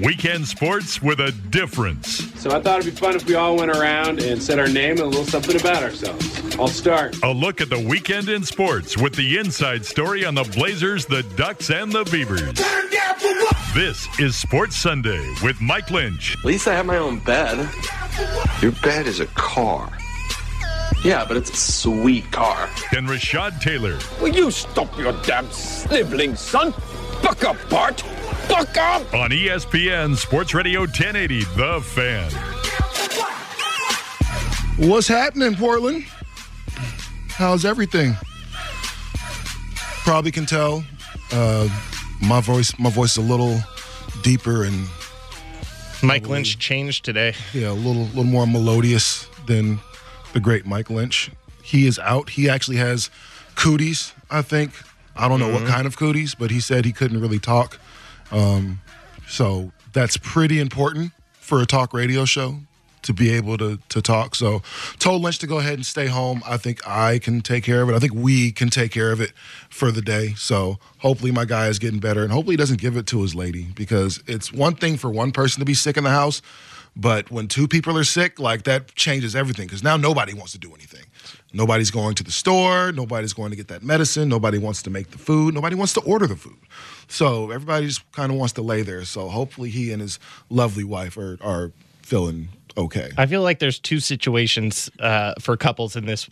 Weekend sports with a difference. So I thought it'd be fun if we all went around and said our name and a little something about ourselves. I'll start. A look at the weekend in sports with the inside story on the Blazers, the Ducks, and the Beavers. This is Sports Sunday with Mike Lynch. At least I have my own bed. Your bed is a car. Yeah, but it's a sweet car. And Rashad Taylor. Will you stop your damn sniveling, son? Buck up, Bart. Buck up! On ESPN Sports Radio 1080, The Fan. What's happening, Portland? How's everything? Probably can tell. Uh, my voice, my voice is a little deeper and Mike Lynch changed today. yeah, a little, little more melodious than the great Mike Lynch. He is out. He actually has cooties. I think. I don't know what kind of cooties, but he said he couldn't really talk. Um, so that's pretty important for a talk radio show to be able to to talk. So told Lynch to go ahead and stay home. I think I can take care of it. I think we can take care of it for the day. So hopefully my guy is getting better and hopefully he doesn't give it to his lady because it's one thing for one person to be sick in the house. But when two people are sick, like that changes everything because now nobody wants to do anything. Nobody's going to the store. Nobody's going to get that medicine. Nobody wants to make the food. Nobody wants to order the food. So everybody just kind of wants to lay there. So hopefully he and his lovely wife are, are feeling okay. I feel like there's two situations uh, for couples in this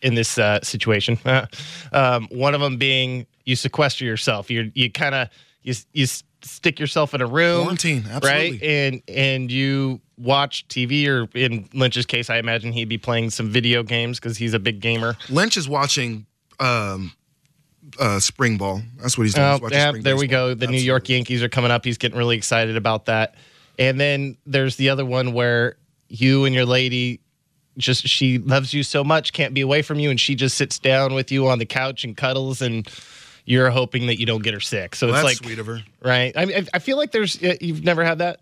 in this uh, situation. um, one of them being you sequester yourself. You you kind of you you stick yourself in a room, Quarantine, right? And and you watch TV, or in Lynch's case, I imagine he'd be playing some video games because he's a big gamer. Lynch is watching um, uh, spring ball. That's what he's doing. Oh, He's yeah, there we go. The New York Yankees are coming up. He's getting really excited about that. And then there's the other one where you and your lady just she loves you so much, can't be away from you, and she just sits down with you on the couch and cuddles, and you're hoping that you don't get her sick. So Well, it's that's like sweet of her. right. I mean, I- feel like there's uh, you've never had that.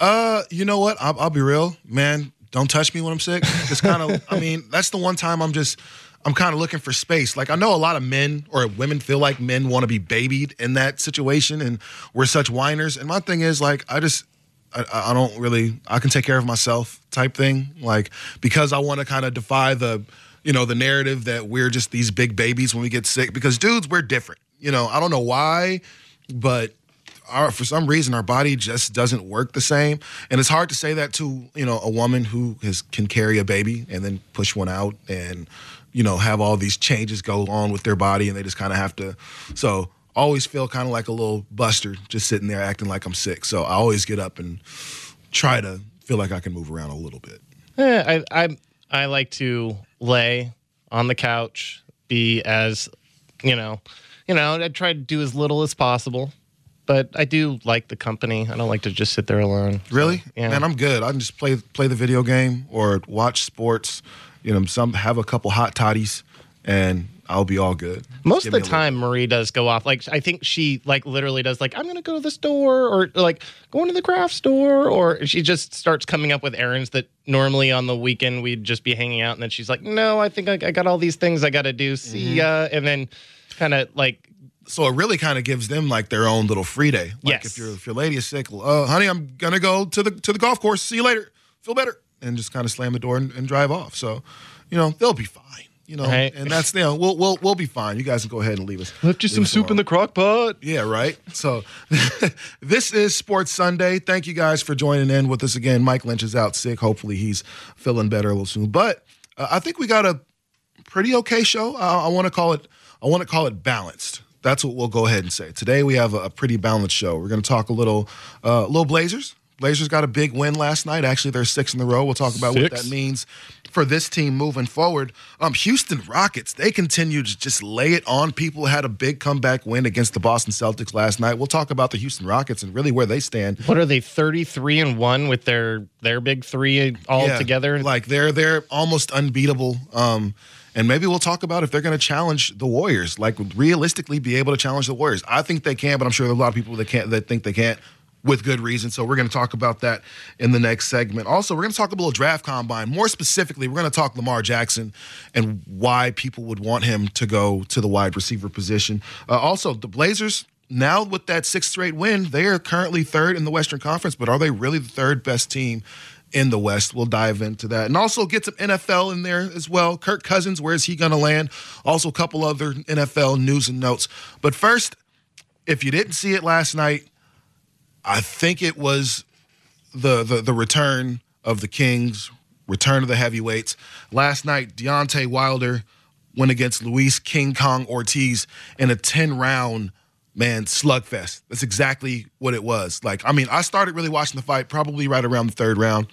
Uh, you know what? I'll, I'll be real, man. Don't touch me when I'm sick. It's kind of. I mean, that's the one time I'm just. I'm kind of looking for space. Like I know a lot of men or women feel like men want to be babied in that situation, and we're such whiners. And my thing is like I just. I, I don't really. I can take care of myself, type thing. Like because I want to kind of defy the, you know, the narrative that we're just these big babies when we get sick. Because dudes, we're different. You know, I don't know why, but our for some reason our body just doesn't work the same. And it's hard to say that to you know a woman who has can carry a baby and then push one out and you know have all these changes go on with their body and they just kind of have to so always feel kind of like a little buster just sitting there acting like I'm sick. So I always get up and try to feel like I can move around a little bit. Eh, I I I like to lay on the couch, be as you know, you know. I try to do as little as possible, but I do like the company. I don't like to just sit there alone. So, Really? yeah. Man, I'm good. I can just play play the video game or watch sports. You know, some have a couple hot toddies, and I'll be all good. Most of the little- time, Marie does go off. Like I think she like literally does. Like I'm gonna go to the store, or like going to the craft store, or she just starts coming up with errands that normally on the weekend we'd just be hanging out, and then she's like, "No, I think I, I got all these things I got to do. See Mm-hmm. ya," and then kind of like so it really kind of gives them like their own little free day. Like Yes. if your if your lady is sick, uh, honey, I'm gonna go to the to the golf course. See you later. Feel better, and just kind of slam the door and, and drive off. So, you know, they'll be fine. You know, Right. and that's you know we'll we'll we'll be fine. You guys can go ahead and leave us. left you leave us alone. the crock pot. Yeah, right. So this is Sports Sunday. Thank you guys for joining in with us again. Mike Lynch is out sick. Hopefully he's feeling better a little soon. But uh, I think we got a pretty okay show. I, I want to call it. I want to call it balanced. That's what we'll go ahead and say. Today we have a, a pretty balanced show. We're going to talk a little, uh, little Blazers, Blazers got a big win last night. Actually, they're six in the row. We'll talk about what that means for this team moving forward. Um, Houston Rockets, they continue to just lay it on people. Had a big comeback win against the Boston Celtics last night. We'll talk about the Houston Rockets and really where they stand. What are they? Thirty three and one with their their big three all Yeah, together. Like they're they're almost unbeatable. Um, and maybe we'll talk about if they're going to challenge the Warriors, like realistically be able to challenge the Warriors. I think they can, but I'm sure there are a lot of people that can't that think they can't with good reason. So we're going to talk about that in the next segment. Also, we're going to talk a little draft combine. More specifically, we're going to talk Lamar Jackson and why people would want him to go to the wide receiver position. Uh, also, the Blazers now with that sixth straight win, they are currently third in the Western Conference, but are they really the third best team in the West? We'll dive into that. And also get some NFL in there as well. Kirk Cousins, where is he going to land? Also, a couple other NFL news and notes. But first, if you didn't see it last night, I think it was the the, the return of the Kings, return of the heavyweights. Last night, Deontay Wilder went against Luis King Kong Ortiz in a 10 round man slugfest. That's exactly what it was. Like, I mean, I started really watching the fight probably right around the third round.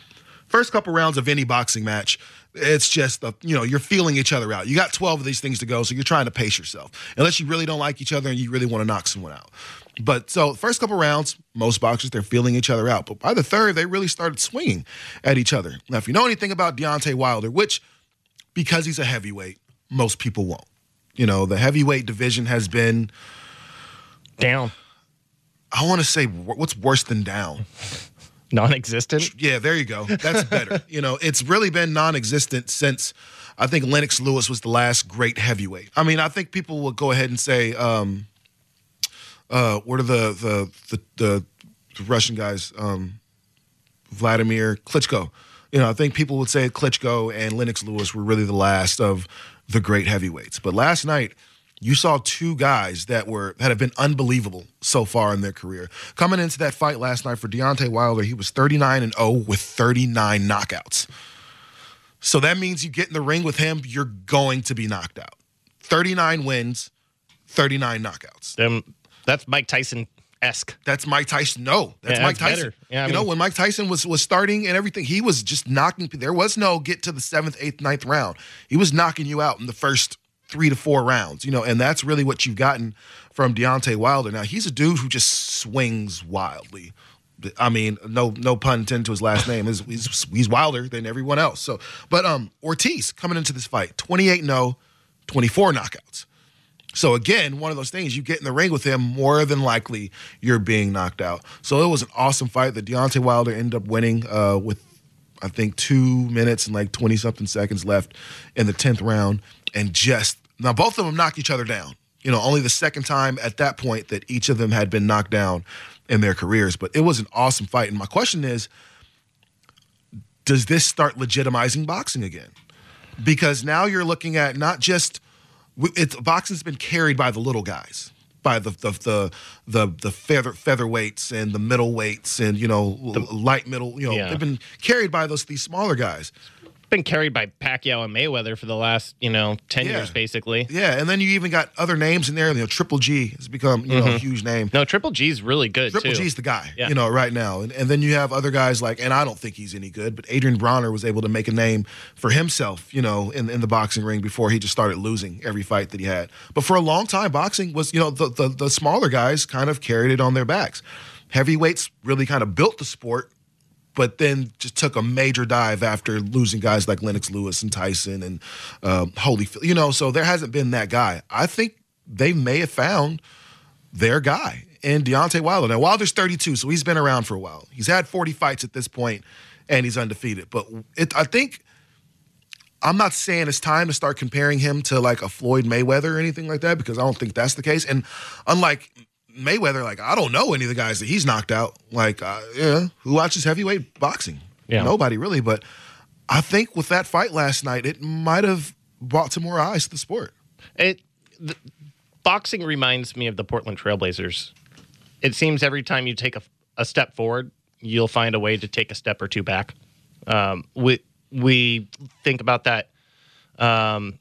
First couple rounds of any boxing match, it's just the you know you're feeling each other out. You got 12 of these things to go, so you're trying to pace yourself. Unless you really don't like each other and you really want to knock someone out. But so first couple rounds, most boxers they're feeling each other out. But by the third, they really started swinging at each other. Now, if you know anything about Deontay Wilder, which because he's a heavyweight, most people won't. You know, the heavyweight division has been Down. I want to say what's worse than down. Non-existent. Yeah, there you go. That's better. you know, it's really been non-existent since I think Lennox Lewis was the last great heavyweight. I mean, I think people will go ahead and say, um, uh, what are the the the, the, the Russian guys? Um, Vladimir Klitschko. You know, I think people would say Klitschko and Lennox Lewis were really the last of the great heavyweights. But last night, you saw two guys that were that have been unbelievable so far in their career. Coming into that fight last night for Deontay Wilder, he was 39 and 0 with 39 knockouts. So that means you get in the ring with him, you're going to be knocked out. 39 wins, 39 knockouts. Um, that's Mike Tyson esque. That's Mike Tyson. No, that's Yeah, Mike that's Tyson. Yeah, I you know, when Mike Tyson was was starting and everything, he was just knocking. There was no get to the seventh, eighth, ninth round. He was knocking you out in the first three to four rounds. You know, and that's really what you've gotten from Deontay Wilder. Now he's a dude who just swings wildly. I mean, no no pun intended to his last name. He's, he's, he's wilder than everyone else. So, but um, Ortiz coming into this fight, 28 0, 24 knockouts. So again, one of those things you get in the ring with him, more than likely you're being knocked out. So it was an awesome fight that Deontay Wilder ended up winning uh, with, I think, two minutes and like twenty something seconds left in the tenth round, and just now both of them knocked each other down. You know, only the second time at that point that each of them had been knocked down in their careers. But it was an awesome fight, and my question is, does this start legitimizing boxing again? Because now you're looking at not just it's boxing's been carried by the little guys, by the the the the, the feather featherweights and the middleweights and you know light middle. You know Yeah. they've been carried by those these smaller guys. Been carried by Pacquiao and Mayweather for the last, you know, ten Yeah. years basically. Yeah, and then you even got other names in there. You know, Triple G has become you know a mm-hmm. huge name. No, Triple G's really good Triple too. G's the guy, Yeah. you know, right now. And, and then you have other guys like, and I don't think he's any good, but Adrien Broner was able to make a name for himself, you know, in, in the boxing ring before he just started losing every fight that he had. But for a long time, boxing was, you know, the, the, the smaller guys kind of carried it on their backs. Heavyweights really kind of built the sport, but then just took a major dive after losing guys like Lennox Lewis and Tyson and um, Holyfield, you know, so there hasn't been that guy. I think they may have found their guy in Deontay Wilder. Now Wilder's 32, so he's been around for a while. He's had 40 fights at this point, and he's undefeated. But it, I think I'm not saying it's time to start comparing him to like a Floyd Mayweather or anything like that because I don't think that's the case. And unlike Mayweather, like I don't know any of the guys that he's knocked out. Like, uh, yeah, who watches heavyweight boxing? Yeah. nobody really. But I think with that fight last night, it might have brought some more eyes to the sport. It the, boxing reminds me of the Portland Trailblazers. It seems every time you take a, a step forward, you'll find a way to take a step or two back. Um, we we think about that, um,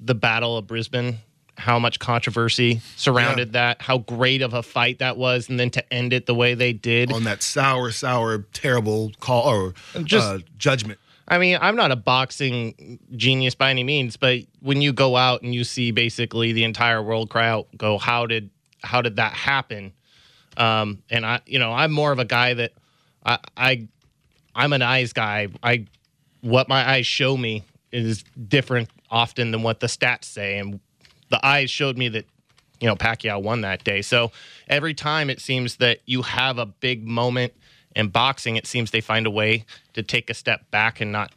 the Battle of Brisbane how much controversy surrounded that, how great of a fight that was, and then to end it the way they did. on that sour, sour, terrible call or Just- uh, judgment. I mean, I'm not a boxing genius by any means, but when you go out and you see basically the entire world cry out, go, how did how did that happen? Um, and I, you know, I'm more of a guy that I, I I'm an eyes guy. I what my eyes show me is different often than what the stats say, and the eyes showed me that you know Pacquiao won that day. So every time it seems that you have a big moment in boxing, it seems they find a way to take a step back and not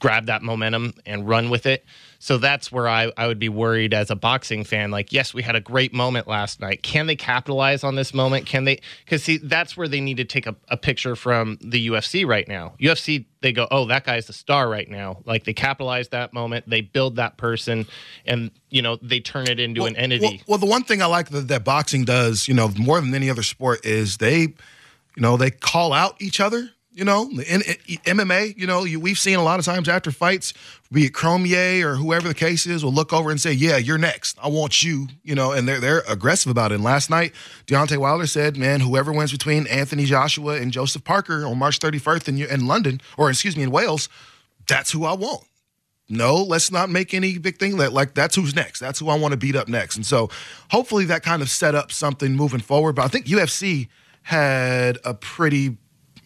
grab that momentum and run with it. So that's where I, I would be worried as a boxing fan. Like, yes, we had a great moment last night. Can they capitalize on this moment? Can they? Because see, that's where they need to take a, a picture from the UFC right now. UFC, they go, oh, that guy's the star right now. Like they capitalize that moment, they build that person, and you know they turn it into an entity. Well, well, the one thing I like that, that boxing does, you know, more than any other sport is they, you know, they call out each other. You know, in, in MMA, you know, you, we've seen a lot of times after fights, be it Cormier or whoever the case is, will look over and say, "Yeah, you're next. I want you." You know, and they're they're aggressive about it. And last night, Deontay Wilder said, "Man, whoever wins between Anthony Joshua and Joseph Parker on March 31st in, in London, or excuse me, in Wales, that's who I want." no, let's not make any big thing that like that's who's next. That's who I want to beat up next. And so hopefully that kind of set up something moving forward. But I think UFC had a pretty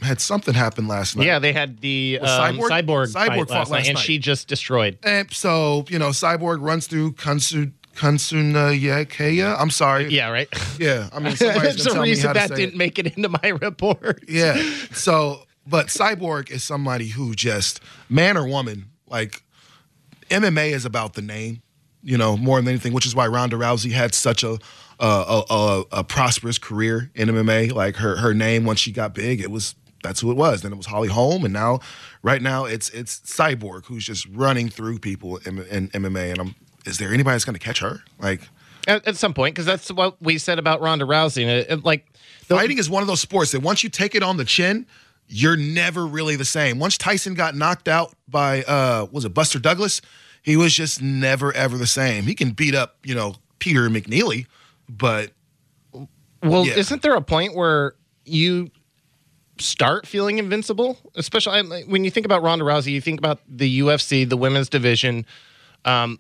had something happen last night. yeah, they had the Well, um, Cyborg- cyborg, Cyborg fight fought last night, and night. she just destroyed. And so, you know, Cyborg runs through Kansu Kansunayakaya. I'm sorry. Yeah, right. Yeah. I mean somebody's There's a reason that didn't it. make it into my report. Yeah. So, but Cyborg is somebody who just man or woman, like MMA is about the name, you know, more than anything, which is why Ronda Rousey had such a a, a, a, a prosperous career in MMA. Like her her name once she got big, it was that's who it was. Then it was Holly Holm, and now right now it's it's Cyborg who's just running through people in, in MMA. And I'm is there anybody that's going to catch her? Like At, at some point, because that's what we said about Ronda Rousey. And it, it, like, the- Fighting is one of those sports that once you take it on the chin, you're never really the same. Once Tyson got knocked out by uh was it Buster Douglas, he was just never ever the same. He can beat up, you know, Peter McNeeley, but well, yeah. isn't there a point where you start feeling invincible? Especially when you think about Ronda Rousey, you think about the UFC, the women's division. Um,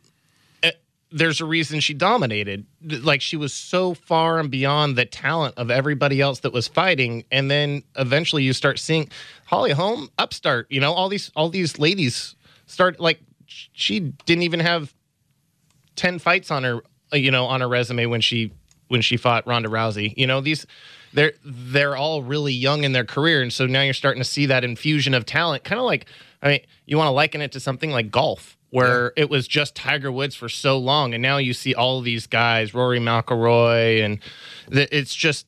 eh, there's a reason she dominated. Like she was so far and beyond the talent of everybody else that was fighting, and then eventually you start seeing Holly Holm, upstart. You know, all these all these ladies start like she didn't even have 10 fights on her uh, you know on her resume when she when she fought Ronda Rousey you know these they're they're all really young in their career and so now you're starting to see that infusion of talent kind of like I mean you want to liken it to something like golf where it was just Tiger Woods for so long and now you see all these guys Rory McIlroy and th- it's just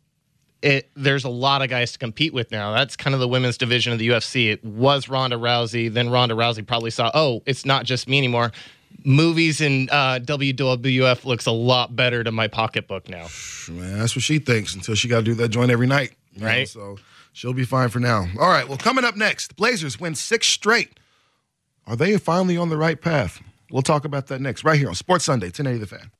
it, there's a lot of guys to compete with now. That's kind of the women's division of the UFC. It was Ronda Rousey. Then Ronda Rousey probably saw, oh, it's not just me anymore. Movies and uh, WWF looks a lot better to my pocketbook now. man, that's what she thinks until she got to do that joint every night. you know, Right. so she'll be fine for now. All right. Well, coming up next, the Blazers win six straight. Are they finally on the right path? We'll talk about that next, right here on Sports Sunday, 1080 The Fan.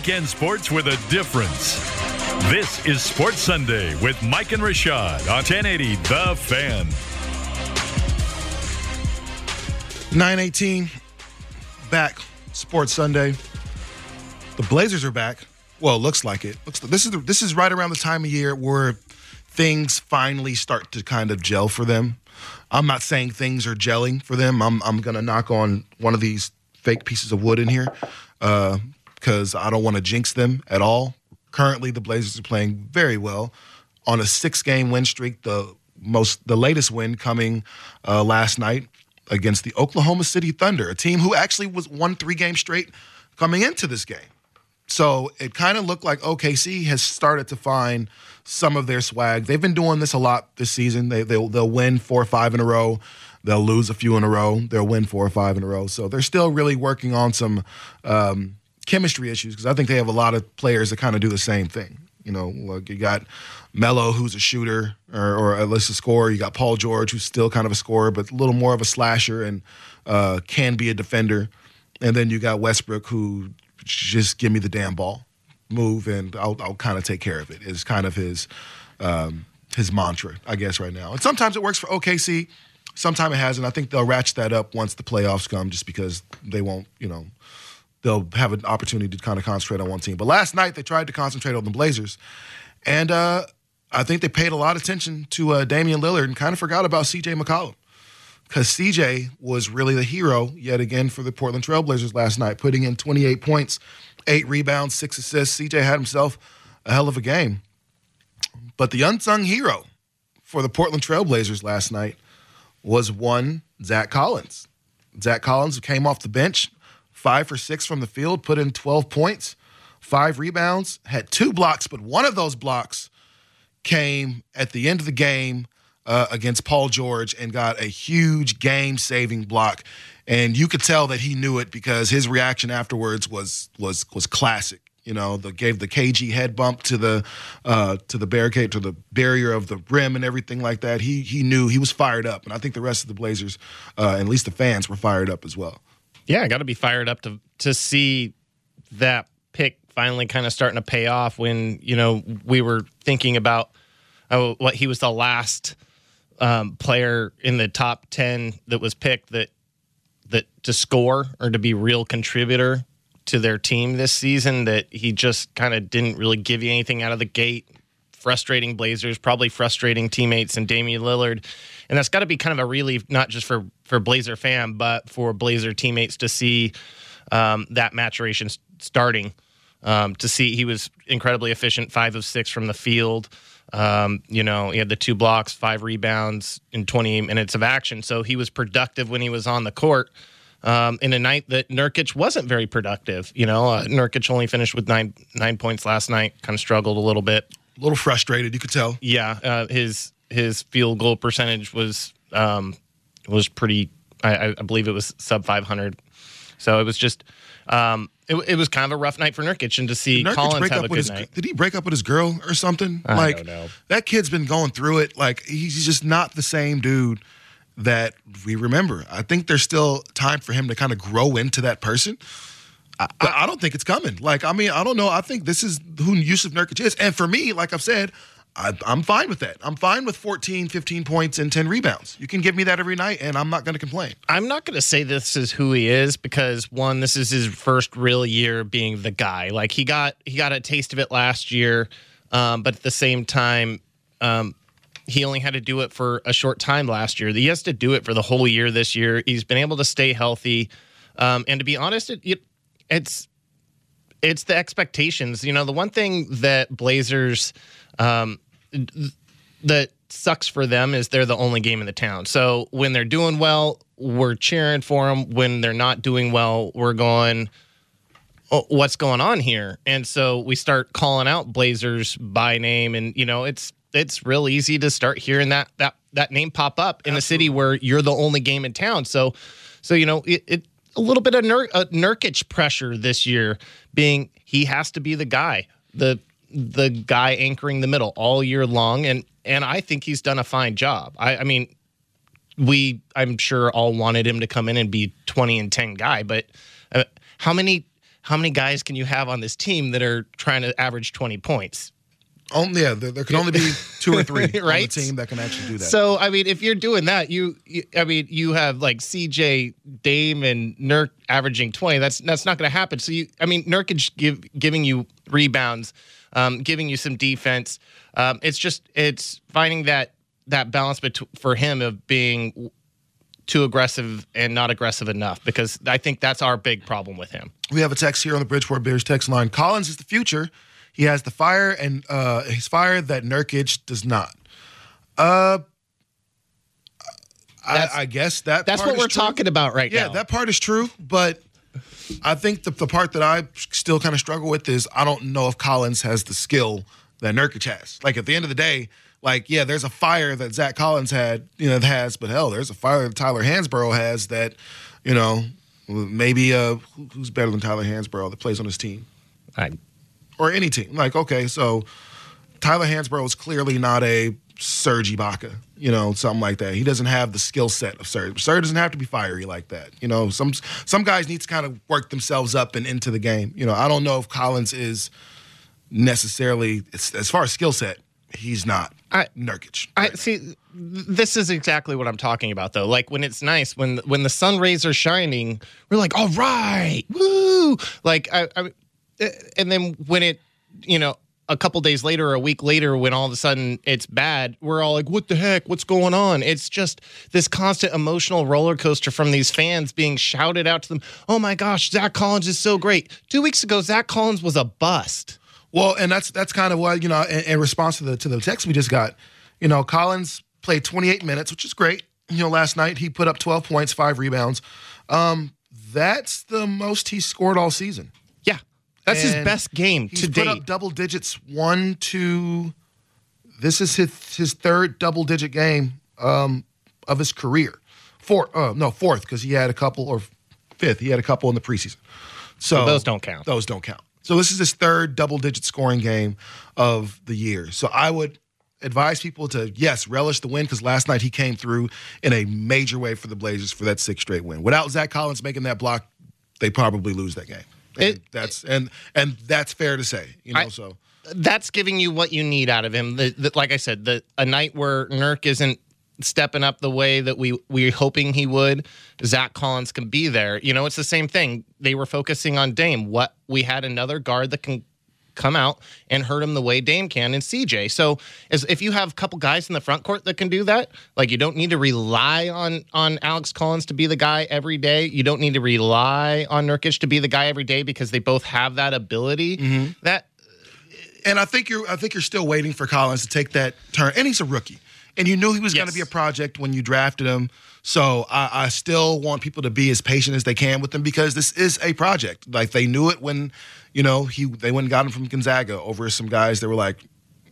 Weekend sports with a difference. This is Sports Sunday with Mike and Rashad on 1080 The Fan. 918 back sports sunday. The blazers are back. Well looks like it. Looks this is the, this is right around the time of year where things finally start to kind of gel for them. I'm not saying things are gelling for them. I'm, I'm gonna knock on one of these fake pieces of wood in here uh, because i don't want to jinx them at all currently the blazers are playing very well on a six game win streak the most the latest win coming uh, last night against the Oklahoma City Thunder, a team who actually was won three games straight coming into this game. So it kind of looked like OKC has started to find some of their swag. They've been doing this a lot this season. They they'll, they'll win four or five in a row they'll lose a few in a row. They'll win four or five in a row. So they're still really working on some um, chemistry issues because I think they have a lot of players that kind of do the same thing. You know, like you got Melo, who's a shooter or, or at least a scorer. You got Paul George, who's still kind of a scorer, but a little more of a slasher and uh, can be a defender. And then you got Westbrook, who just give me the damn ball, move, and I'll, I'll kind of take care of it. Is kind of his um, his mantra, I guess, right now. And sometimes it works for OKC, sometimes it hasn't. I think they'll ratchet that up once the playoffs come, just because they won't, you know, they'll have an opportunity to kind of concentrate on one team. But last night they tried to concentrate on the Blazers, and uh, I think they paid a lot of attention to uh, Damian Lillard and kind of forgot about C.J. McCollum because CJ was really the hero yet again for the Portland Trailblazers last night, putting in 28 points, eight rebounds, six assists. CJ had himself a hell of a game. But the unsung hero for the Portland Trailblazers last night was one Zach Collins. Zach Collins came off the bench, five for six from the field, put in 12 points, five rebounds, had two blocks, but one of those blocks came at the end of the game uh, against Paul George and got a huge game saving block. And you could tell that he knew it because his reaction afterwards was was was classic. You know, the gave the KG head bump to the uh, to the barricade to the barrier of the rim and everything like that. He he knew he was fired up, and I think the rest of the Blazers, uh, at least the fans, were fired up as well. Yeah, got to be fired up to to see that pick finally kind of starting to pay off. When you know we were thinking about oh, what he was the last um, player in the top ten that was picked that that to score or to be real contributor to their team this season. That he just kind of didn't really give you anything out of the gate. Frustrating Blazers, probably frustrating teammates and Damian Lillard, and that's got to be kind of a relief, not just for for Blazer fan, but for Blazer teammates to see um, that maturation starting. Um, to see he was incredibly efficient, five of six from the field. Um, you know, he had the two blocks, five rebounds in 20 minutes of action. So he was productive when he was on the court. Um, in a night that Nurkic wasn't very productive, you know, uh, Nurkic only finished with nine nine points last night. Kind of struggled a little bit, a little frustrated. You could tell. Yeah, uh, his his field goal percentage was um, was pretty. I, I believe it was sub 500. So it was just um, it, it, was kind of a rough night for Nurkic, and to see Collins have a good his, night. Did he break up with his girl or something? I like don't know. that kid's been going through it. Like he's just not the same dude that we remember. I think there's still time for him to kind of grow into that person. I, I, don't think it's coming. Like, I mean, I don't know. I think this is who Jusuf Nurkic is. And for me, like I've said, I, am fine with that. I'm fine with 14, 15 points and 10 rebounds. You can give me that every night, and I'm not going to complain. I'm not going to say this is who he is because one, this is his first real year being the guy. Like he got he got a taste of it last year, um, but at the same time, um, he only had to do it for a short time last year. He has to do it for the whole year this year. He's been able to stay healthy, um, and to be honest, it, it, it's it's the expectations. You know, the one thing that Blazers um, that sucks for them is they're the only game in the town. So when they're doing well, we're cheering for them. When they're not doing well, we're going, oh, "What's going on here?" And so we start calling out Blazers by name, and you know, it's it's real easy to start hearing that that that name pop up in Absolutely. a city where you're the only game in town. So, so you know, it, it a little bit of Nur, uh, Nurkic pressure this year, being he has to be the guy, the the guy anchoring the middle all year long, and and I think he's done a fine job. I, I mean, we I'm sure all wanted him to come in and be 20 and 10 guy, but uh, how many how many guys can you have on this team that are trying to average 20 points? Only yeah, there, there can only be two or three right? on the team that can actually do that. So I mean, if you're doing that, you, you I mean, you have like CJ, Dame, and Nurk averaging 20. That's that's not going to happen. So you, I mean, Nurkic give giving you rebounds, um, giving you some defense. Um, it's just it's finding that that balance bet- for him of being too aggressive and not aggressive enough because I think that's our big problem with him. We have a text here on the Bridgeport Bears text line. Collins is the future. He has the fire and uh, he's fire that Nurkic does not. Uh, I, I, guess that that's what we're true. talking about right yeah, now. Yeah, that part is true, but I think the, the part that I still kind of struggle with is I don't know if Collins has the skill that Nurkic has. Like at the end of the day, Like, yeah, there's a fire that Zach Collins had, you know, has, but hell, there's a fire that Tyler Hansbrough has that, you know, maybe uh, who- who's better than Tyler Hansbrough that plays on his team I, or any team. Like, okay, so Tyler Hansbrough is clearly not a Serge Ibaka, you know, something like that. He doesn't have the skill set of Serge. Serge doesn't have to be fiery like that. You know, some some guys need to kind of work themselves up and into the game. You know, I don't know if Collins is necessarily as far as skill set, he's not I- Nurkic. I see. This is exactly what I'm talking about, though. Like when it's nice, when when the sun rays are shining, we're like, "All right, woo!" Like, I, I, and then when it, you know, a couple days later, or a week later, when all of a sudden it's bad, we're all like, "What the heck? What's going on?" It's just this constant emotional roller coaster from these fans being shouted out to them. Oh my gosh, Zach Collins is so great. Two weeks ago, Zach Collins was a bust. Well, and that's that's kind of what you know. In, in response to the to the text we just got, you know, Collins played 28 minutes, which is great. You know, last night he put up 12 points, five rebounds. Um, that's the most he scored all season. That's his best game He's to put up double digits. One, two. This is his his third double digit game um, of his career. Four, uh, no, fourth because he had a couple or fifth. He had a couple in the preseason. So, So those don't count. Those don't count. So this is his third double digit scoring game of the year. So I would advise people to yes relish the win because last night he came through in a major way for the Blazers for that six straight win. Without Zach Collins making that block, they probably lose that game. And It- that's and and that's fair to say. You know, I- so that's giving you what you need out of him. The, the, like I said, the a night where Nurk isn't stepping up the way that we we're hoping he would, Zach Collins can be there. You know, it's the same thing. They were focusing on Dame. What we had another guard that can come out and hurt him the way Dame can and CJ. So as if you have a couple guys in the front court that can do that, like you don't need to rely on on Alex Collins to be the guy every day. You don't need to rely on Nurkic to be the guy every day because they both have that ability. Mm-hmm. That and I think you're I think you're still waiting for Collins to take that turn. And he's a rookie. And you knew he was going to be a project when you drafted him. So I, I still want people to be as patient as they can with him because this is a project. Like they knew it when, you know, he they went and got him from Gonzaga over some guys that were like,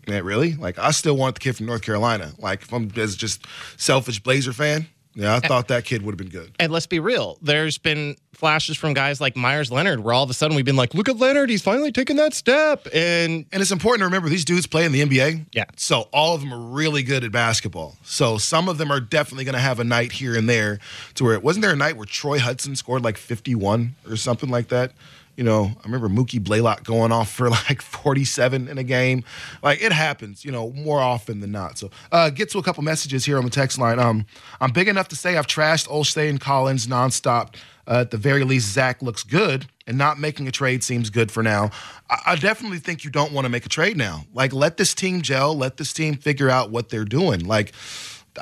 man, really? Like I still want the kid from North Carolina. Like if I'm as just selfish Blazer fan, yeah, I thought that kid would have been good. And let's be real, there's been flashes from guys like Meyers Leonard where all of a sudden we've been like, look at Leonard, he's finally taking that step. And And it's important to remember these dudes play in the NBA. Yeah. So all of them are really good at basketball. So some of them are definitely going to have a night here and there to where it wasn't there a night where Troy Hudson scored like 51 or something like that? You know, I remember Mookie Blaylock going off for like 47 in a game. Like it happens, you know, more often than not. So uh, get to a couple messages here on the text line. Um, I'm big enough to say I've trashed Olshey and Collins nonstop. Uh, at the very least, Zach looks good, and not making a trade seems good for now. I, I definitely think you don't want to make a trade now. Like, let this team gel, let this team figure out what they're doing. Like,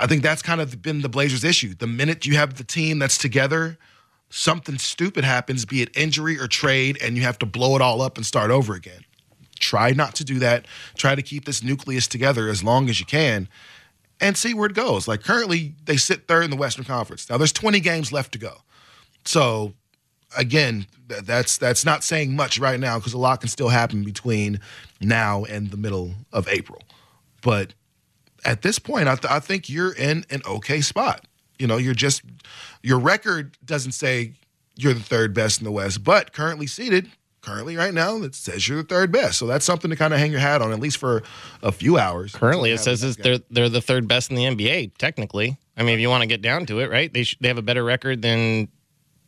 I think that's kind of been the Blazers' issue. The minute you have the team that's together, something stupid happens, be it injury or trade, and you have to blow it all up and start over again. Try not to do that. Try to keep this nucleus together as long as you can and see where it goes. Like currently, they sit third in the Western Conference. Now, there's 20 games left to go. So, again, that's that's not saying much right now because a lot can still happen between now and the middle of April. But at this point, I, th- I think you're in an okay spot. You know, you're just your record doesn't say you're the third best in the West, but currently seated, currently right now, it says you're the third best. So that's something to kind of hang your hat on, at least for a few hours. currently it says they're they're the third best in the NBA, technically. I mean, if you want to get down to it, right? They sh- they have a better record than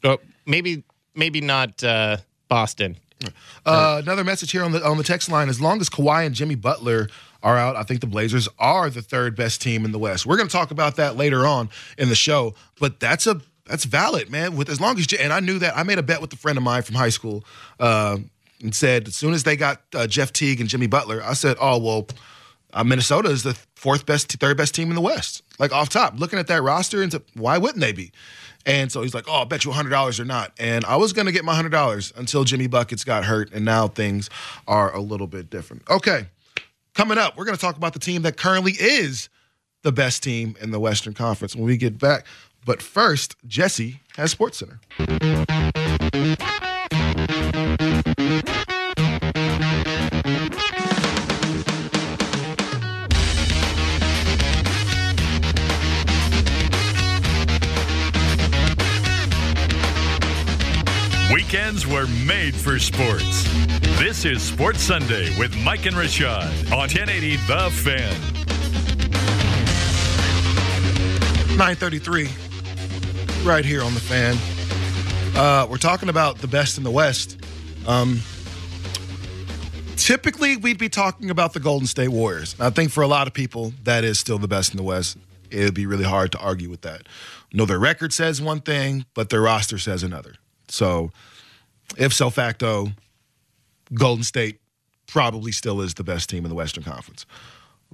oh, maybe maybe not uh, Boston. Uh, another message here on the on the text line: As long as Kawhi and Jimmy Butler are out, I think the Blazers are the third best team in the West. We're going to talk about that later on in the show, but that's a that's valid, man. With as long as and I knew that I made a bet with a friend of mine from high school, uh, and said as soon as they got uh, Jeff Teague and Jimmy Butler, I said, oh well, uh, Minnesota is the fourth best, third best team in the West. Like off top, looking at that roster, and why wouldn't they be? And so he's like, "Oh, I'll bet you hundred dollars or not." And I was gonna get my hundred dollars until Jimmy buckets got hurt, and now things are a little bit different. Okay, Coming up, we're going to talk about the team that currently is the best team in the Western Conference when we get back. But first, Jesse has Sports Center. Weekends were made sports. This is Sports Sunday with Mike and Rashad on 1080 The Fan. 933, right here on the fan. Uh, we're talking about the best in the West. Um, typically, we'd be talking about the Golden State Warriors. I think for a lot of people, that is still the best in the West. It would be really hard to argue with that. No, their record says one thing, but their roster says another. So, if so facto, Golden State probably still is the best team in the Western Conference.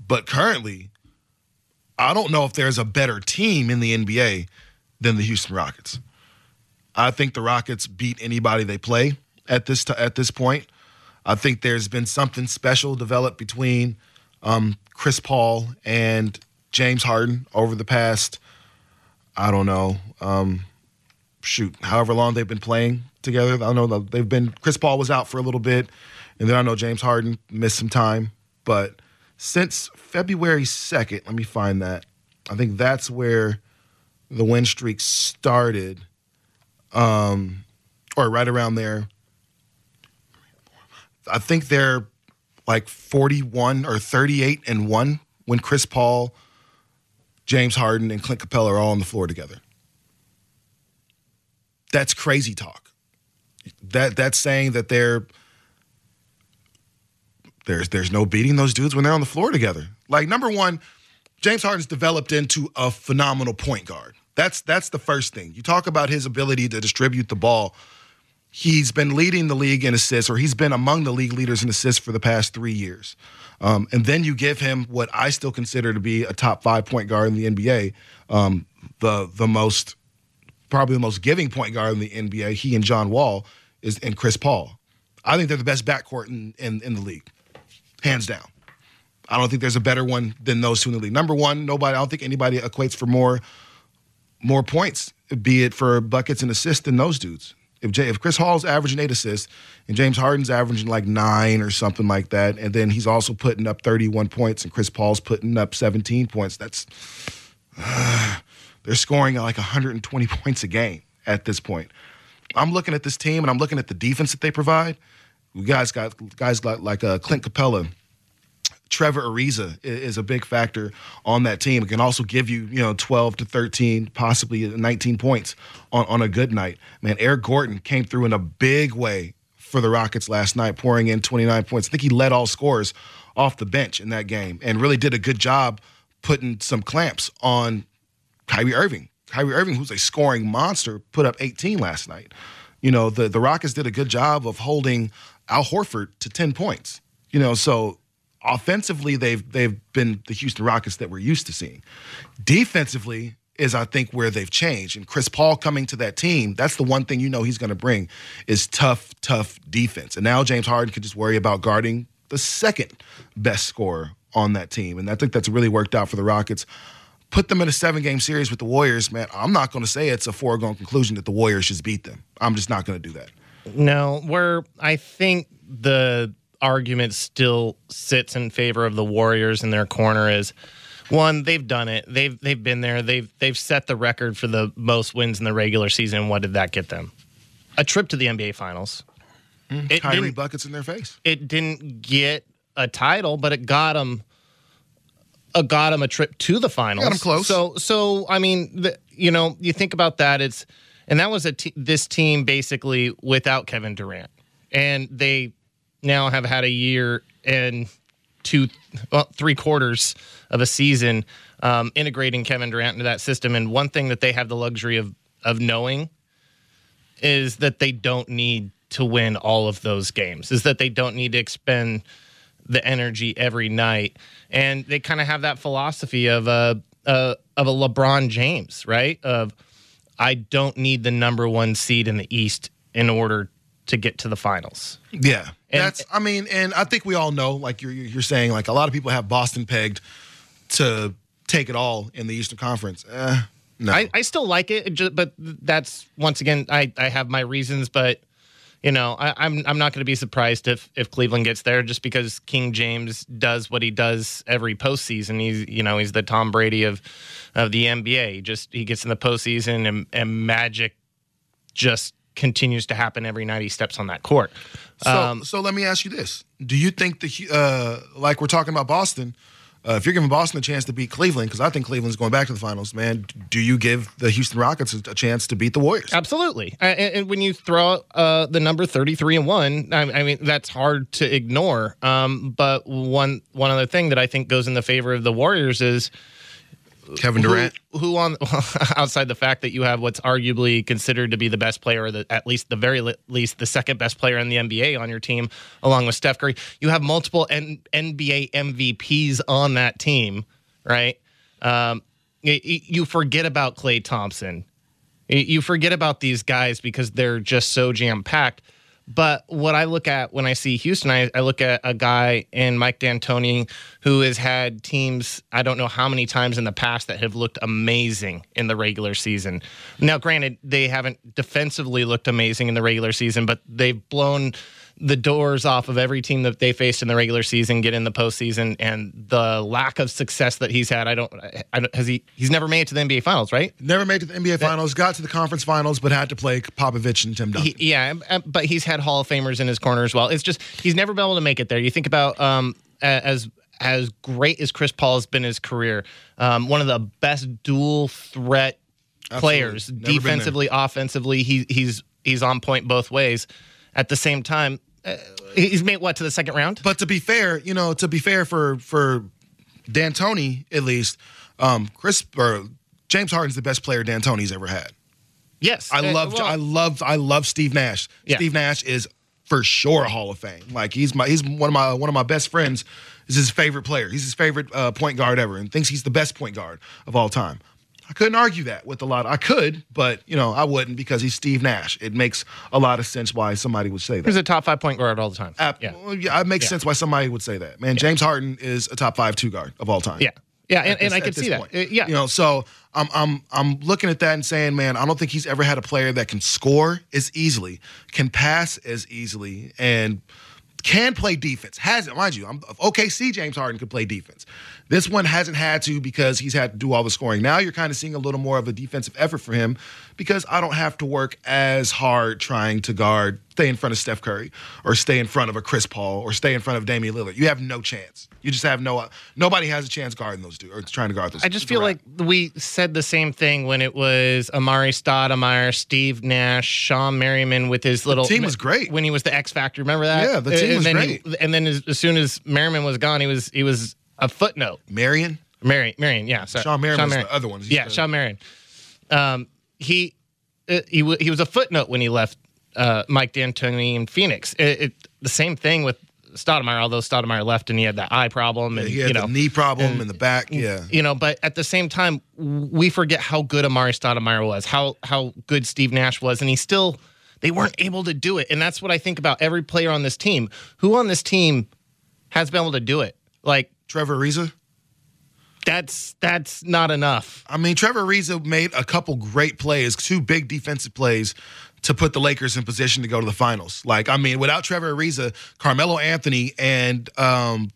But currently, I don't know if there's a better team in the NBA than the Houston Rockets. I think the Rockets beat anybody they play at this t- at this point. I think there's been something special developed between um, Chris Paul and James Harden over the past, I don't know, um, shoot, however long they've been playing together. I know they've been. Chris Paul was out for a little bit, and then I know James Harden missed some time, but since February 2nd, let me find that. I think that's where the win streak started, um, or right around there. I think they're like 41 or 38 and 1 when Chris Paul, James Harden, and Clint Capela are all on the floor together. That's crazy talk. That that's saying that they're there's there's no beating those dudes when they're on the floor together. Like number one, James Harden's developed into a phenomenal point guard. That's that's the first thing. You talk about his ability to distribute the ball. He's been leading the league in assists, or he's been among the league leaders in assists for the past three years. Um, and then you give him what I still consider to be a top five point guard in the NBA, um, the the most probably the most giving point guard in the NBA. He and John Wall is and Chris Paul. I think they're the best backcourt in, in, in the league hands down. I don't think there's a better one than those two in the league. Number one, nobody. I don't think anybody equates for more more points, be it for buckets and assists, than those dudes. If Jay, if Chris Hall's averaging eight assists and James Harden's averaging like nine or something like that, and then he's also putting up 31 points and Chris Paul's putting up 17 points, that's uh, they're scoring like 120 points a game at this point. I'm looking at this team and I'm looking at the defense that they provide. You guys got guys like, like uh, Clint Capela, Trevor Ariza is a big factor on that team. It can also give you, you know, 12 to 13, possibly 19 points on, on a good night. Man, Eric Gordon came through in a big way for the Rockets last night, pouring in 29 points. I think he led all scores off the bench in that game and really did a good job putting some clamps on Kyrie Irving. Kyrie Irving, who's a scoring monster, put up 18 last night. You know, the, the Rockets did a good job of holding Al Horford to 10 points. You know, so offensively they've they've been the Houston Rockets that we're used to seeing. Defensively is I think where they've changed. And Chris Paul coming to that team, that's the one thing you know he's going to bring is tough, tough defense. And now James Harden can just worry about guarding the second best scorer on that team. And I think that's really worked out for the Rockets. Put them in a seven game series with the Warriors, man. I'm not going to say it's a foregone conclusion that the Warriors should beat them. I'm just not going to do that. No, where I think the argument still sits in favor of the Warriors in their corner is one, they've done it. They've they've been there. They've they've set the record for the most wins in the regular season. What did that get them? A trip to the NBA Finals. Mm, It Kyrie buckets in their face. It didn't get a title, but it got them. Uh, got him a trip to the finals. Got 'em close. So, so I mean, the, you know, you think about that. It's and that was a t- this team basically without Kevin Durant, and they now have had a year and two, well, three quarters of a season um, integrating Kevin Durant into that system. And one thing that they have the luxury of of knowing is that they don't need to win all of those games. Is that they don't need to expend the energy every night, and they kind of have that philosophy of a, a of a LeBron James, right? Of I don't need the number one seed in the East in order to get to the finals. Yeah, And- that's. I mean, and I think we all know, like you're you're saying, like a lot of people have Boston pegged to take it all in the Eastern Conference. Eh, no, I, I still like it, it but that's once again I, I have my reasons, but you know I, I'm I'm not going to be surprised if if Cleveland gets there just because King James does what he does every postseason. He's you know he's the Tom Brady of of the NBA. He just he gets in the postseason and, and magic just continues to happen every night he steps on that court. So, Um, so let me ask you this: Do you think the uh, like we're talking about Boston? Uh, if you're giving Boston a chance to beat Cleveland, because I think Cleveland's going back to the finals, man, do you give the Houston Rockets a, chance to beat the Warriors? Absolutely, and, and when you throw uh, the number thirty-three and one, I, I mean that's hard to ignore. Um, but one one other thing that I think goes in the favor of the Warriors is Kevin Durant. Who, who on outside the fact that you have what's arguably considered to be the best player, or the, at least the very least the second best player in the NBA on your team, along with Steph Curry, you have multiple N- NBA MVPs on that team, right? Um, you forget about Klay Thompson. You forget about these guys because they're just so jam packed. But what I look at when I see Houston, I, I look at a guy in Mike D'Antoni who has had teams I don't know how many times in the past that have looked amazing in the regular season. Now, granted, they haven't defensively looked amazing in the regular season, but they've blown the doors off of every team that they faced in the regular season, get in the postseason, and the lack of success that he's had. I don't, I don't has he? He's never made it to the NBA Finals, right? Never made it to the NBA Finals, got to the conference finals, but had to play Popovich and Tim Duncan. He, yeah, but he's had Hall of Famers in his corner as well. It's just he's never been able to make it there. You think about um, as as great as Chris Paul has been his career, um, one of the best dual threat players, Never defensively, offensively. He he's he's on point both ways. At the same time, uh, he's made what to the second round. But to be fair, you know, to be fair for for D'Antoni at least, um, Chris or James Harden's the best player D'Antoni's ever had. Yes, I Uh, love well, I love I love Steve Nash. Yeah. Steve Nash is for sure a Hall of Fame. Like he's my he's one of my one of my best friends. Is his favorite player. He's his favorite uh, point guard ever, and thinks he's the best point guard of all time. I couldn't argue that with a lot. I could, but you know I wouldn't because he's Steve Nash. It makes a lot of sense why somebody would say that. he's a top five point guard all the time. Ap- yeah. well, yeah, it makes Yeah. sense why somebody would say that. Man, James Harden is a top five two guard of all time. Yeah. Yeah, and, at and I could see that. point. Uh, yeah. you know, so I'm I'm I'm looking at that and saying, man, I don't think he's ever had a player that can score as easily, can pass as easily, and can play defense. Hasn't, mind you, I'm OKC. James Harden could play defense. This one hasn't had to because he's had to do all the scoring. Now you're kind of seeing a little more of a defensive effort for him because I don't have to work as hard trying to guard, stay in front of Steph Curry, or stay in front of a Chris Paul, or stay in front of Damian Lillard. You have no chance. You just have no. Nobody has a chance guarding those two or trying to guard those. I just feel like we said the same thing when it was Amar'e Stoudemire, Steve Nash, Sean Merriman with his little team was great. when he was the X Factor. Remember that? Yeah, the team and was then great. He, and then as, as soon as Merriman was gone, he was he was a footnote. Marion. Marion, Marion, yeah, sorry. Sean Merriman was the other one. Yeah, Shawn Marion. Um, he uh, he wa- he was a footnote when he left uh, Mike D'Antoni in Phoenix. It, it, the same thing with Stoudemire, although Stoudemire left and he had that eye problem and He had you know the knee problem in the back. Yeah. you know, but at the same time, we forget how good Amar'e Stoudemire was, how how good Steve Nash was, and he still they weren't able to do it. And that's what I think about every player on this team. Who on this team has been able to do it? Like Trevor Ariza. that's that's not enough. I mean, Trevor Ariza made a couple great plays, two big defensive plays to put the Lakers in position to go to the finals. Like, I mean, without Trevor Ariza, Carmelo Anthony and um,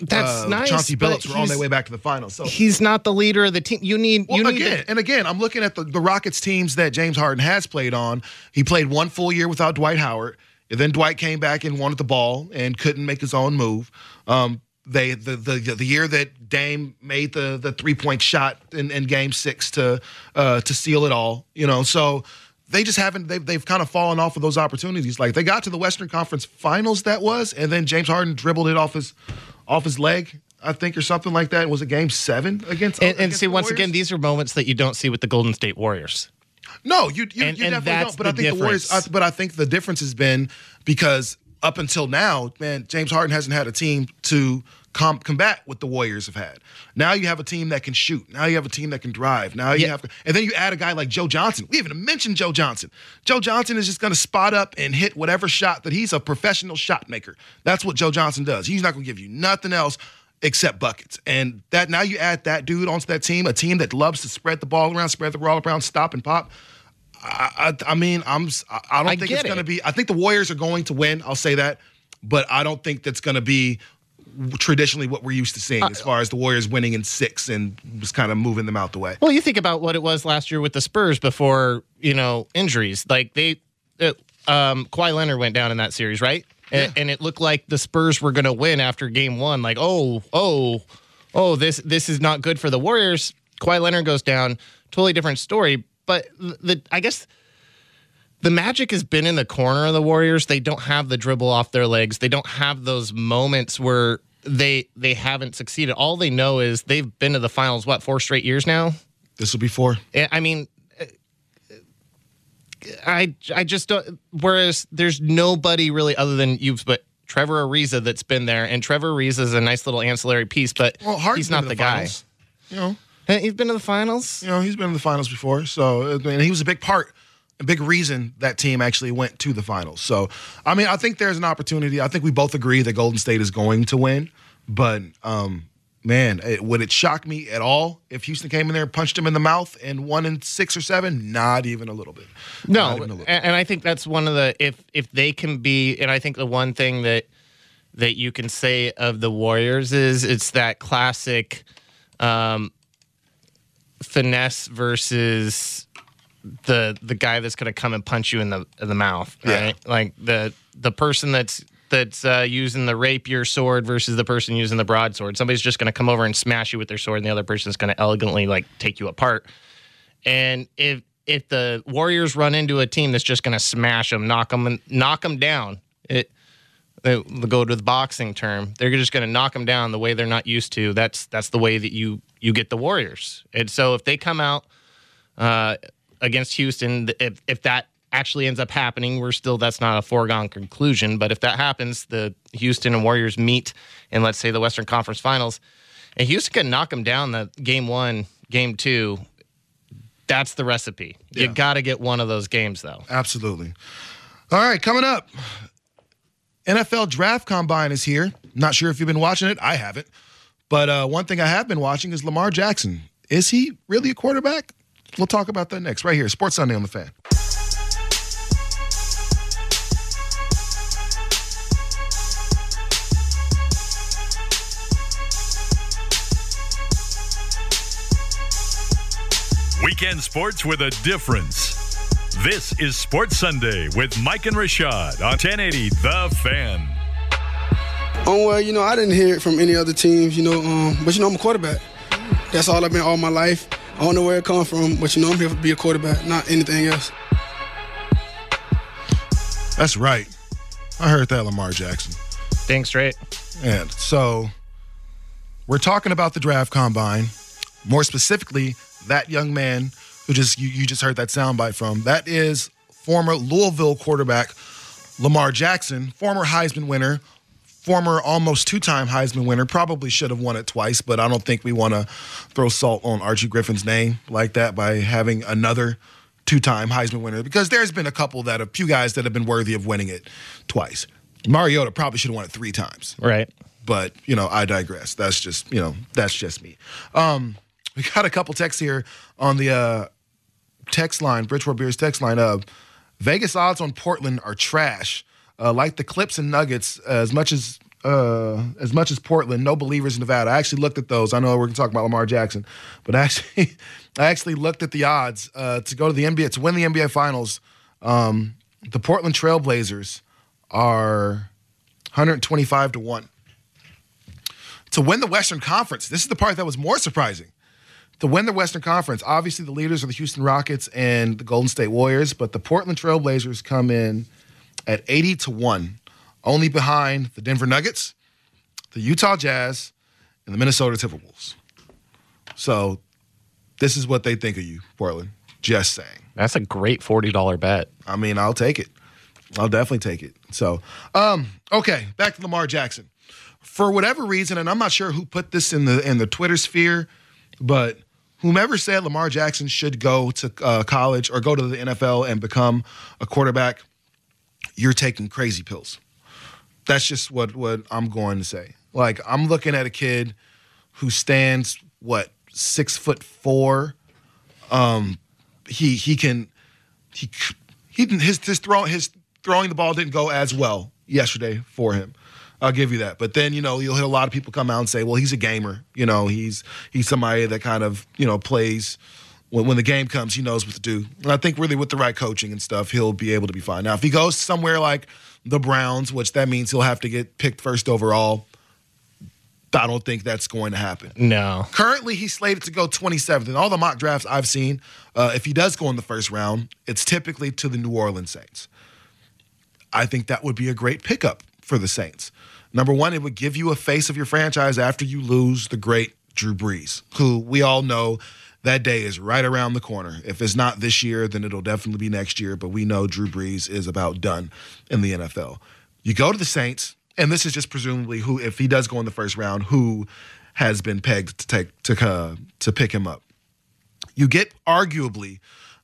That's uh, nice. Chauncey Billups were on their way back to the finals. So He's not the leader of the team. You need Well, you need again, and again, I'm looking at the, the Rockets teams that James Harden has played on. He played one full year without Dwight Howard. And then Dwight came back and wanted the ball and couldn't make his own move. Um, they the, the the year that Dame made the the three point shot in, in Game Six to uh, to seal it all, you know. So they just haven't they've they've kind of fallen off of those opportunities. Like they got to the Western Conference Finals, that was, and then James Harden dribbled it off his off his leg, I think, or something like that. Was it Game Seven against? and, and against see once again, these are moments that you don't see with the Golden State Warriors. No, you you, And- you and definitely don't. But I think the Warriors. I, but I think the difference has been because up until now, man, James Harden hasn't had a team to com- combat what the Warriors have had. Now you have a team that can shoot. Now you have a team that can drive. Now you Yeah. have, and then you add a guy like Joe Johnson. We haven't even mentioned Joe Johnson. Joe Johnson is just going to spot up and hit whatever shot that he's a professional shot maker. That's what Joe Johnson does. He's not going to give you nothing else except buckets. And that now you add that dude onto that team, a team that loves to spread the ball around, spread the ball around, stop and pop. I, I, I mean, I'm. I don't I think it's going to be. I think the Warriors are going to win. I'll say that, but I don't think that's going to be traditionally what we're used to seeing as far as the Warriors winning in six and just kind of moving them out the way. Well, you think about what it was last year with the Spurs before you know injuries. Like they it, um, Kawhi Leonard went down in that series, right? And, and it looked like the Spurs were going to win after game one. Like, oh, oh, oh, this this is not good for the Warriors. Kawhi Leonard goes down. Totally different story. But the I guess the magic has been in the corner of the Warriors. They don't have the dribble off their legs. They don't have those moments where they they haven't succeeded. All they know is they've been to the finals what four straight years now. This will be four. Eh, I mean, eh, I I just don't. Whereas there's nobody really other than you, but Trevor Ariza that's been there, and Trevor Ariza is a nice little ancillary piece, but Well, Harden's not the, the guy. finals. You know, He's been to the finals. you know, he's been in the finals before, so and he was a big part, a big reason that team actually went to the finals. So, I mean, I think there's an opportunity. I think we both agree that Golden State is going to win, but um, man, it, would it shock me at all if Houston came in there, punched him in the mouth, and won in six or seven? Not even a little bit. Not No, even a and, little. and I think that's one of the if if they can be, and I think the one thing that that you can say of the Warriors is it's that classic um, finesse versus the the guy that's going to come and punch you in the in the mouth, Yeah. right? Like the the person that's that's uh, using the rapier sword versus the person using the broadsword. Somebody's just going to come over and smash you with their sword, and the other person's going to elegantly like take you apart. And if if the Warriors run into a team that's just going to smash them, knock them, knock them down, it they go to the boxing term. They're just going to knock them down the way they're not used to. That's that's the way that you you get the Warriors. And so if they come out uh, against Houston, if if that actually ends up happening, we're still that's not a foregone conclusion. But if that happens, the Houston and Warriors meet in let's say the Western Conference Finals, and Houston can knock them down the game one, game two. That's the recipe. You got to get one of those games though. Absolutely. All right, coming up. NFL Draft Combine is here. Not sure if you've been watching it. I haven't. But uh, one thing I have been watching is Lamar Jackson. Is he really a quarterback? We'll talk about that next, right here. Sports Sunday on the fan. Weekend sports with a difference. This is Sports Sunday with Mike and Rashad on 1080 The Fan. Oh well, you know, I didn't hear it from any other teams, you know, um, but you know, I'm a quarterback. That's all I've been all my life. I don't know where it come from, but you know, I'm here to be a quarterback, not anything else. That's right. I heard that, Lamar Jackson. Dang straight. And so we're talking about the draft combine, more specifically, that young man who just you, you just heard that soundbite from. That is former Louisville quarterback Lamar Jackson, former Heisman winner, former almost two-time Heisman winner. Probably should have won it twice, but I don't think we want to throw salt on Archie Griffin's name like that by having another two-time Heisman winner because there's been a couple that a few guys that have been worthy of winning it twice. Mariota probably should have won it three times Right. but you know i digress that's just you know that's just me um we got a couple texts here on the uh text line bridgeport beers text line uh vegas odds on portland are trash uh like the clips and nuggets as much as uh, as much as Portland, no believers in Nevada. I actually looked at those. I know we're to talk about Lamar Jackson, but actually, I actually looked at the odds uh, to go to the NBA to win the NBA Finals. Um, the Portland Trailblazers are 125 to one to win the Western Conference. This is the part that was more surprising. To win the Western Conference, obviously the leaders are the Houston Rockets and the Golden State Warriors, but the Portland Trailblazers come in at 80 to 1, only behind the Denver Nuggets, the Utah Jazz, and the Minnesota Timberwolves. So this is what they think of you, Portland. Just saying. That's a great forty dollar bet. I mean, I'll take it. I'll definitely take it. So, um, okay, back to Lamar Jackson. For whatever reason, and I'm not sure who put this in the in the Twitter sphere, but whomever said Lamar Jackson should go to uh, college or go to the NFL and become a quarterback, you're taking crazy pills. That's just what what I'm going to say. Like I'm looking at a kid who stands what six foot four. Um, he he can he he his his throw his throwing the ball didn't go as well yesterday for him. I'll give you that. But then you know you'll hear a lot of people come out and say, well, he's a gamer. You know, he's he's somebody that kind of you know plays when, when the game comes, he knows what to do. And I think really with the right coaching and stuff, he'll be able to be fine. Now, if he goes somewhere like the Browns, which that means he'll have to get picked first overall, I don't think that's going to happen. No. Currently, he's slated to go 27th. In all the mock drafts I've seen, uh, if he does go in the first round, it's typically to the New Orleans Saints. I think that would be a great pickup for the Saints. Number one, it would give you a face of your franchise after you lose the great Drew Brees, who we all know that day is right around the corner. If it's not this year, then it'll definitely be next year. But we know Drew Brees is about done in the NFL. You go to the Saints, and this is just presumably who, if he does go in the first round, who has been pegged to take to uh, to pick him up. You get arguably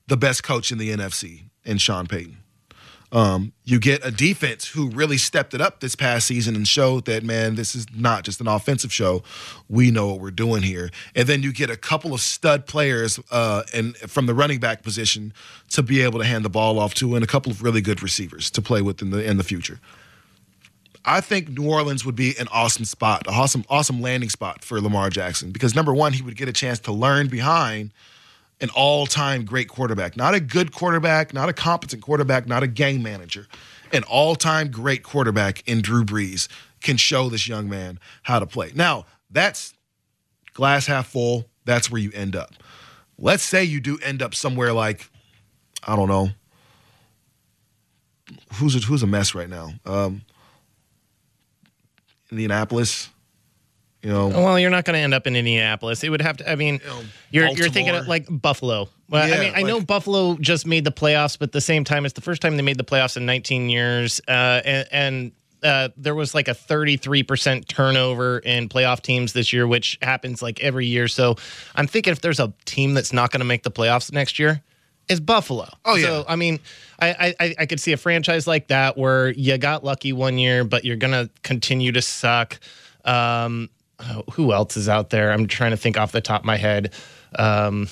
the best coach in the NFC in Sean Payton. Um, you get a defense who really stepped it up this past season and showed that man, this is not just an offensive show. We know what we're doing here. And then you get a couple of stud players uh, and from the running back position to be able to hand the ball off to, and a couple of really good receivers to play with in the in the future. I think New Orleans would be an awesome spot, an awesome, awesome landing spot for Lamar Jackson because number one, he would get a chance to learn behind an all-time great quarterback, not a good quarterback, not a competent quarterback, not a game manager, an all-time great quarterback in Drew Brees can show this young man how to play. Now, that's glass half full. That's where you end up. Let's say you do end up somewhere like, I don't know, who's a, who's a mess right now? Um, Indianapolis. You know, Well, you're not going to end up in Indianapolis. It would have to. I mean, know, you're you're thinking of like Buffalo. Well, Yeah, I mean, I know Buffalo just made the playoffs, but at the same time, it's the first time they made the playoffs in 19 years, uh, and, and uh, there was like a 33% turnover in playoff teams this year, which happens like every year. So I'm thinking if there's a team that's not going to make the playoffs next year, is Buffalo. Oh, yeah. So I mean, I, I I could see a franchise like that where you got lucky one year, but you're gonna continue to suck. Um, oh, who else is out there? I'm trying to think off the top of my head. Um,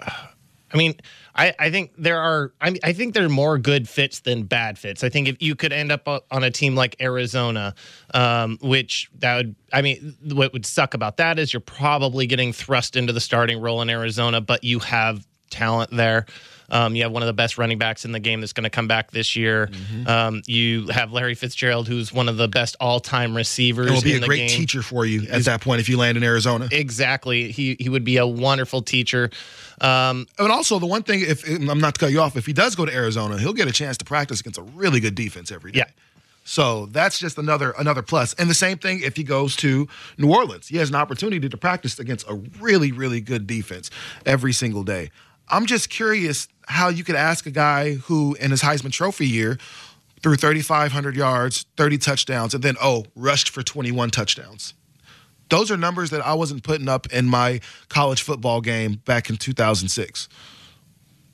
I mean, I, I think there are. I, I think there are more good fits than bad fits. I think if you could end up on a team like Arizona, um, which that would. I mean, what would suck about that is you're probably getting thrust into the starting role in Arizona, but you have talent there. Um, you have one of the best running backs in the game that's going to come back this year. Um, you have Larry Fitzgerald, who's one of the best all-time receivers. it will be in a the great game. teacher for you at that point if you land in Arizona. Exactly. He he would be a wonderful teacher. Um, And also, the one thing, if I'm not to cut you off, if he does go to Arizona, he'll get a chance to practice against a really good defense every day. Yeah. So that's just another another plus. And the same thing if he goes to New Orleans, he has an opportunity to practice against a really really good defense every single day. I'm just curious how you could ask a guy who in his Heisman Trophy year threw 3,500 yards, 30 touchdowns, and then oh rushed for 21 touchdowns. Those are numbers that I wasn't putting up in my college football game back in 2006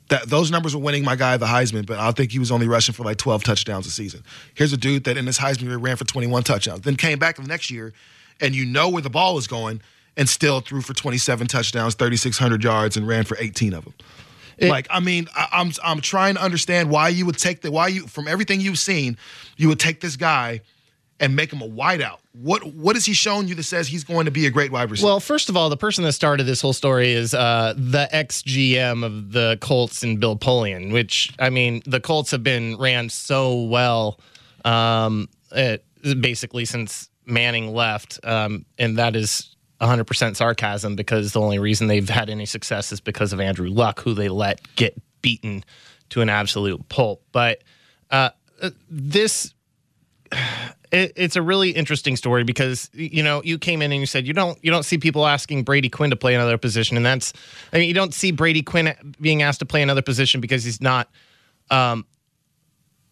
that those numbers were winning my guy the Heisman, but I think he was only rushing for like 12 touchdowns a season. Here's a dude that in his Heisman year ran for 21 touchdowns, then came back the next year, and you know where the ball is going, and still threw for 27 touchdowns, 3,600 yards, and ran for 18 of them. like I mean, I, I'm I'm trying to understand why you would take the why you from everything you've seen, you would take this guy and make him a wideout. What what has he shown you that says he's going to be a great wide receiver? well, first of all, the person that started this whole story is uh, the ex GM of the Colts and Bill Polian, which I mean, the Colts have been ran so well, um, it, basically since Manning left, um, and that is 100% sarcasm because the only reason they've had any success is because of Andrew Luck, who they let get beaten to an absolute pulp. But uh, uh, this it, it's a really interesting story because you know you came in and you said you don't you don't see people asking Brady Quinn to play another position, and that's I mean you don't see Brady Quinn being asked to play another position because he's not um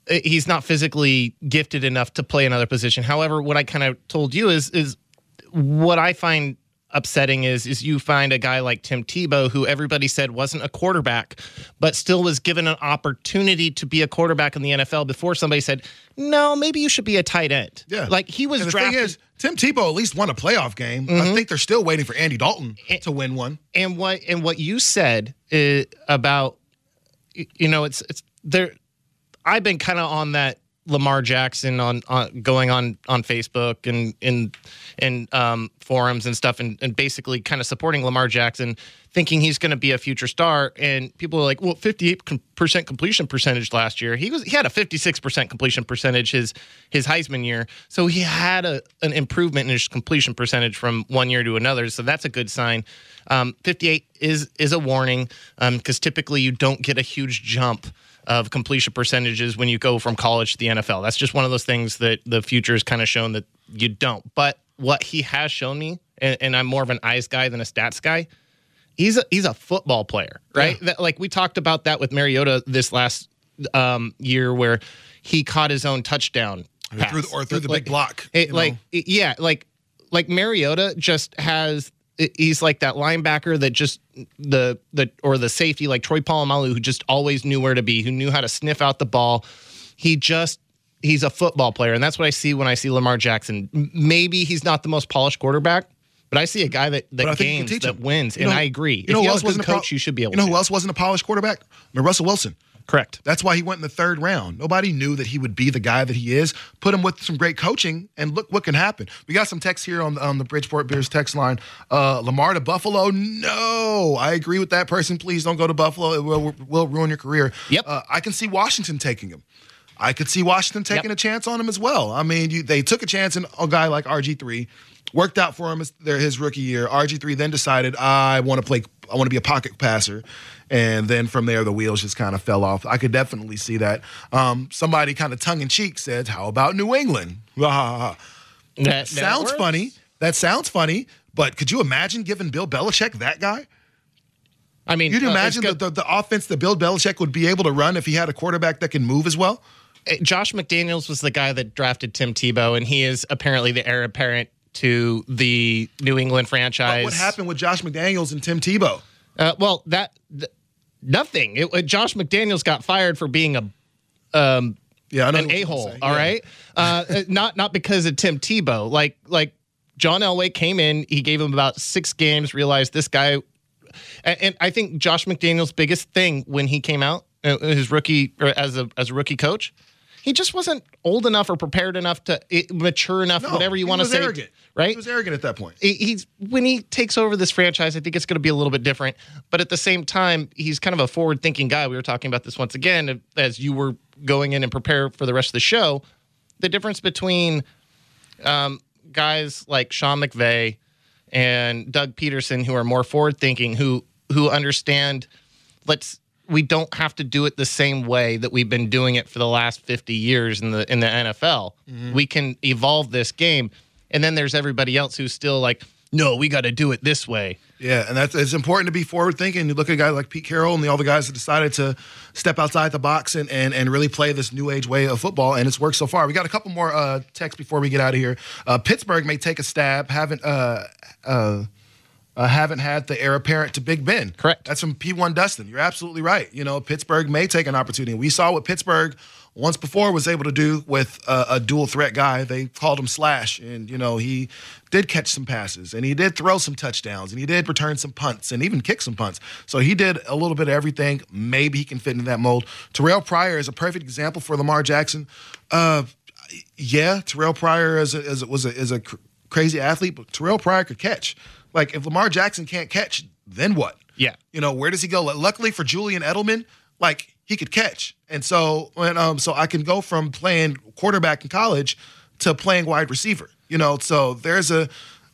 he's not physically gifted enough to play another position. However, what I kind of told you is is what I find upsetting is is you find a guy like Tim Tebow who everybody said wasn't a quarterback but still was given an opportunity to be a quarterback in the NFL before somebody said no maybe you should be a tight end Yeah. like he was And the drafted thing is, Tim Tebow at least won a playoff game. I think they're still waiting for Andy Dalton to win one. and what and what you said uh, about you know it's it's there I've been kind of on that Lamar Jackson on, on going on on Facebook and in and um, forums and stuff, and, and basically kind of supporting Lamar Jackson, thinking he's going to be a future star. And people are like, "Well, fifty eight percent completion percentage last year. He was he had a fifty six percent completion percentage his his Heisman year, so he had a an improvement in his completion percentage from one year to another. So that's a good sign. Um, fifty eight is is a warning because typically you don't get a huge jump of completion percentages when you go from college to the NFL. That's just one of those things that the future has kind of shown that you don't. But what he has shown me, and, and I'm more of an eyes guy than a stats guy. He's a he's a football player, right? Yeah. That, like we talked about that with Mariota this last um, year, where he caught his own touchdown Or through the, or through the Like- big block. it, like know? yeah, like like Mariota just has he's like that linebacker that just the the or the safety like Troy Polamalu who just always knew where to be, who knew how to sniff out the ball. He just he's a football player, and that's what I see when I see Lamar Jackson. Maybe he's not the most polished quarterback, but I see a guy that that games that wins, You and know- I agree. You know if who else wasn't a coach, you should be able. You know to. who else wasn't a polished quarterback? I mean, Russell Wilson. Correct. That's why he went in the third round. Nobody knew that he would be the guy that he is. Put him with some great coaching, and look what can happen. We got some text here on, the, on the Bridgeport Bears text line. Uh, Lamar to Buffalo? No, I agree with that person. Please don't go to Buffalo. It will, will ruin your career. Yep. Uh, I can see Washington taking him. I could see Washington taking Yep. a chance on him as well. I mean, you, they took a chance on a guy like RG three, worked out for him his, their, his rookie year. RG three then decided I want to play. I want to be a pocket passer, and then from there the wheels just kind of fell off. I could definitely see that. Um, somebody kind of tongue in cheek said, "How about New England?" Ha, ha, ha. That, that sounds works. funny. That sounds funny. But could you imagine giving Bill Belichick that guy? I mean, You'd uh, imagine the, the, the offense that Bill Belichick would be able to run if he had a quarterback that can move as well. Josh McDaniels was the guy that drafted Tim Tebow, and he is apparently the heir apparent to the New England franchise. But what happened with Josh McDaniels and Tim Tebow? Uh, well, that th- nothing. It, uh, Josh McDaniels got fired for being a um, Yeah, an a hole. All Yeah. right, uh, uh, not not because of Tim Tebow. Like like John Elway came in, he gave him about six games, realized this guy. And, and I think Josh McDaniels' biggest thing when he came out, uh, his rookie or as a as a rookie coach, he just wasn't old enough or prepared enough to mature enough, No, whatever you want to say. Arrogant. Right? He was arrogant at that point. he's when he takes over this franchise, I think it's going to be a little bit different. But at the same time, he's kind of a forward-thinking guy. We were talking about this once again as you were going in and prepare for the rest of the show. The difference between um, guys like Sean McVay and Doug Pederson, who are more forward-thinking, who who understand. Let's we don't have to do it the same way that we've been doing it for the last 50 years in the in the NFL. We can evolve this game. And then there's everybody else who's still like, no, we got to do it this way. Yeah, and that's it's important to be forward thinking. You look at a guy like Pete Carroll and the, all the guys that decided to step outside the box and, and and really play this new age way of football, and it's worked so far. We got a couple more uh, texts before we get out of here. Uh, Pittsburgh may take a stab. Haven't uh, uh, haven't had the heir apparent to Big Ben. Correct. That's from P1 Dustin. You're absolutely right. You know, Pittsburgh may take an opportunity. We saw what Pittsburgh once before was able to do with a, a dual threat guy. They called him Slash, and you know he did catch some passes, and he did throw some touchdowns, and he did return some punts, and even kick some punts. So he did a little bit of everything. Maybe he can fit into that mold. Terrelle Pryor is a perfect example for Lamar Jackson. Uh, yeah, Terrelle Pryor is a, is a, was a, is a cr- crazy athlete, but Terrelle Pryor could catch. Like if Lamar Jackson can't catch, then what? Yeah. You know, where does he go? Luckily for Julian Edelman, like he could catch. And so when um so I can go from playing quarterback in college to playing wide receiver. You know, so there's a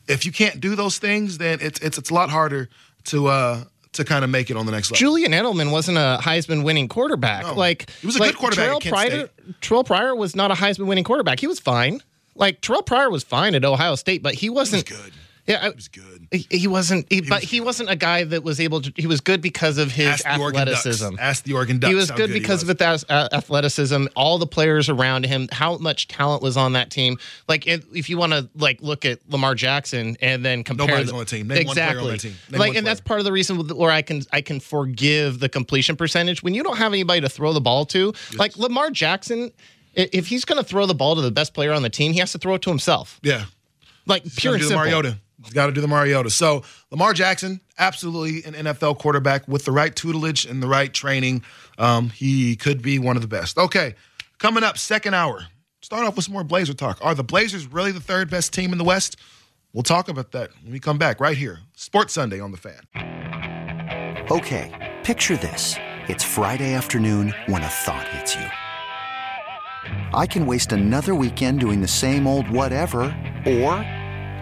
if you can't do those things, then it's it's it's a lot harder to uh to kind of make it on the next level. Julian Edelman wasn't a Heisman winning quarterback. No. Like He was a like good quarterback Terrelle Pryor, Terrelle Pryor was not a Heisman winning quarterback. He was fine. Like Terrelle Pryor was fine at Ohio State, but he wasn't good. Yeah, I, He was good. He, he wasn't, he, but was he wasn't a guy that was able to. He was good because of his Ask the athleticism. Ask the Oregon Ducks. He was how good because was. of his uh, athleticism. All the players around him, how much talent was on that team. Like if, you want to like look at Lamar Jackson and then compare Nobody's the- on the team. Name one on exactly. team. Like, and that's part of the reason where I can I can forgive the completion percentage when you don't have anybody to throw the ball to. Like Lamar Jackson, if he's going to throw the ball to the best player on the team, he has to throw it to himself. Yeah. Like He's pure and do the simple. Mariota. Got to do the Mariota. So Lamar Jackson, absolutely an NFL quarterback with the right tutelage and the right training. Um, he could be one of the best. Okay, Coming up, second hour. Start off with some more Blazer talk. Are the Blazers really the third best team in the West? We'll talk about that when we come back right here. Sports Sunday on the Fan. Okay, picture this. It's Friday afternoon when a thought hits you. I can waste another weekend doing the same old whatever, or